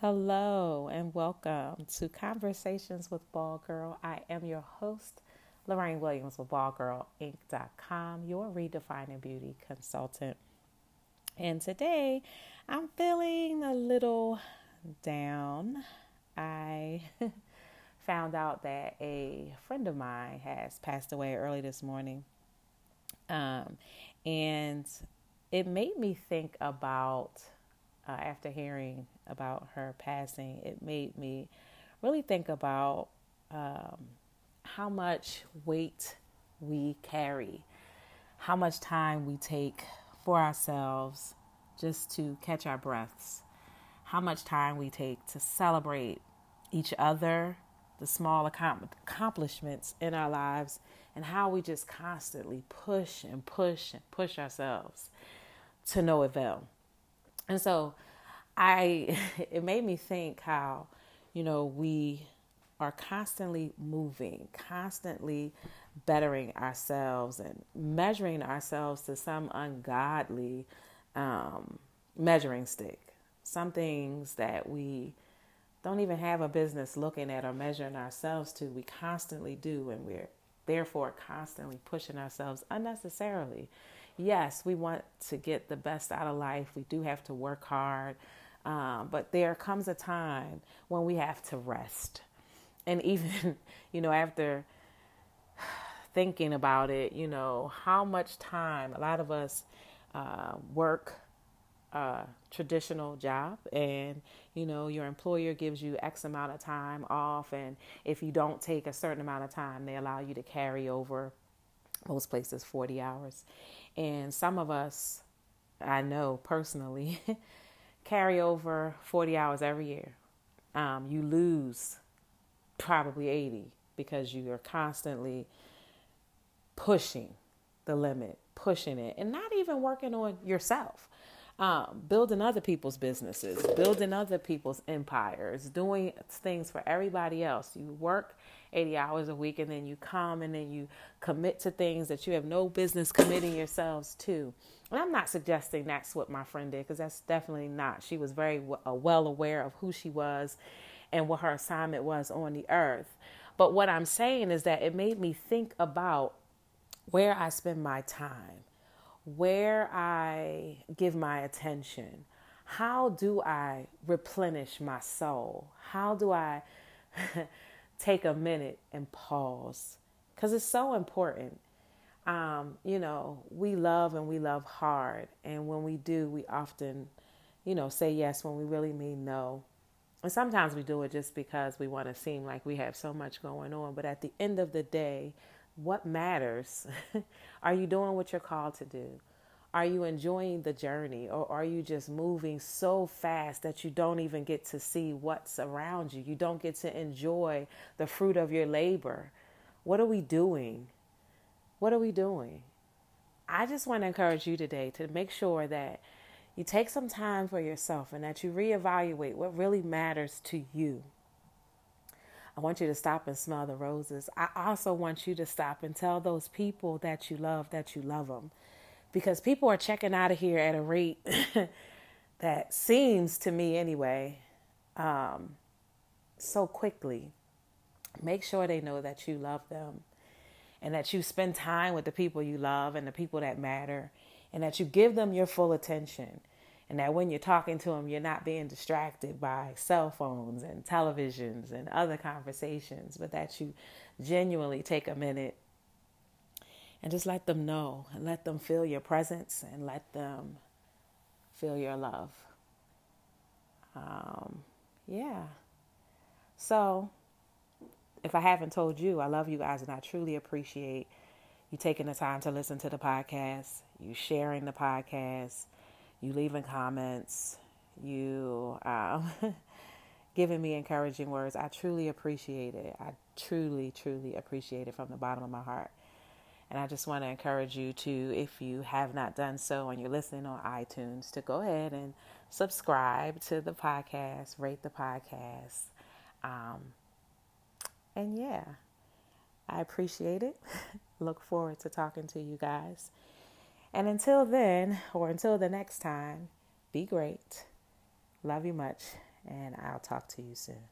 Hello and welcome to Conversations with Ball Girl. I am your host, Lorraine Williams with BallGirlInc.com, your redefining beauty consultant. And today I'm feeling a little down. I found out that a friend of mine has passed away early this morning. Um, and it made me think about, uh, after hearing about her passing, it made me really think about um, how much weight we carry, how much time we take for ourselves just to catch our breaths, how much time we take to celebrate each other, the small accomplishments in our lives, and how we just constantly push and push and push ourselves to no avail. And so I it made me think how, you know, we are constantly moving, constantly bettering ourselves and measuring ourselves to some ungodly um, measuring stick. Some things that we don't even have a business looking at or measuring ourselves to, we constantly do, and we're therefore constantly pushing ourselves unnecessarily. Yes, we want to get the best out of life. We do have to work hard. Um, but there comes a time when we have to rest. And even, you know, after thinking about it, you know, how much time a lot of us uh, work traditional job and you know your employer gives you x amount of time off and if you don't take a certain amount of time they allow you to carry over most places 40 hours. And some of us i know personally carry over 40 hours every year. Um, you lose probably 80 because you are constantly pushing the limit pushing it and not even working on yourself um, building other people's businesses, building other people's empires, doing things for everybody else. You work 80 hours a week and then you come and then you commit to things that you have no business committing yourselves to. And I'm not suggesting that's what my friend did because that's definitely not. She was very uh, well aware of who she was and what her assignment was on the earth. But what I'm saying is that it made me think about where I spend my time where I give my attention. How do I replenish my soul? How do I take a minute and pause? Because it's so important. Um, you know, we love and we love hard. And when we do, we often, you know, say yes when we really mean no. And sometimes we do it just because we want to seem like we have so much going on. But at the end of the day, what matters? are you doing what you're called to do? Are you enjoying the journey or are you just moving so fast that you don't even get to see what's around you? You don't get to enjoy the fruit of your labor. What are we doing? What are we doing? I just want to encourage you today to make sure that you take some time for yourself and that you reevaluate what really matters to you. I want you to stop and smell the roses. I also want you to stop and tell those people that you love that you love them. Because people are checking out of here at a rate that seems to me, anyway, um, so quickly. Make sure they know that you love them and that you spend time with the people you love and the people that matter and that you give them your full attention and that when you're talking to them, you're not being distracted by cell phones and televisions and other conversations, but that you genuinely take a minute and just let them know and let them feel your presence and let them feel your love. Um, yeah. So, if I haven't told you, I love you guys and I truly appreciate you taking the time to listen to the podcast, you sharing the podcast you leaving comments, you um, giving me encouraging words. I truly appreciate it. I truly, truly appreciate it from the bottom of my heart. And I just want to encourage you to, if you have not done so and you're listening on iTunes, to go ahead and subscribe to the podcast, rate the podcast. Um, and yeah, I appreciate it. look forward to talking to you guys. And until then, or until the next time, be great. Love you much, and I'll talk to you soon.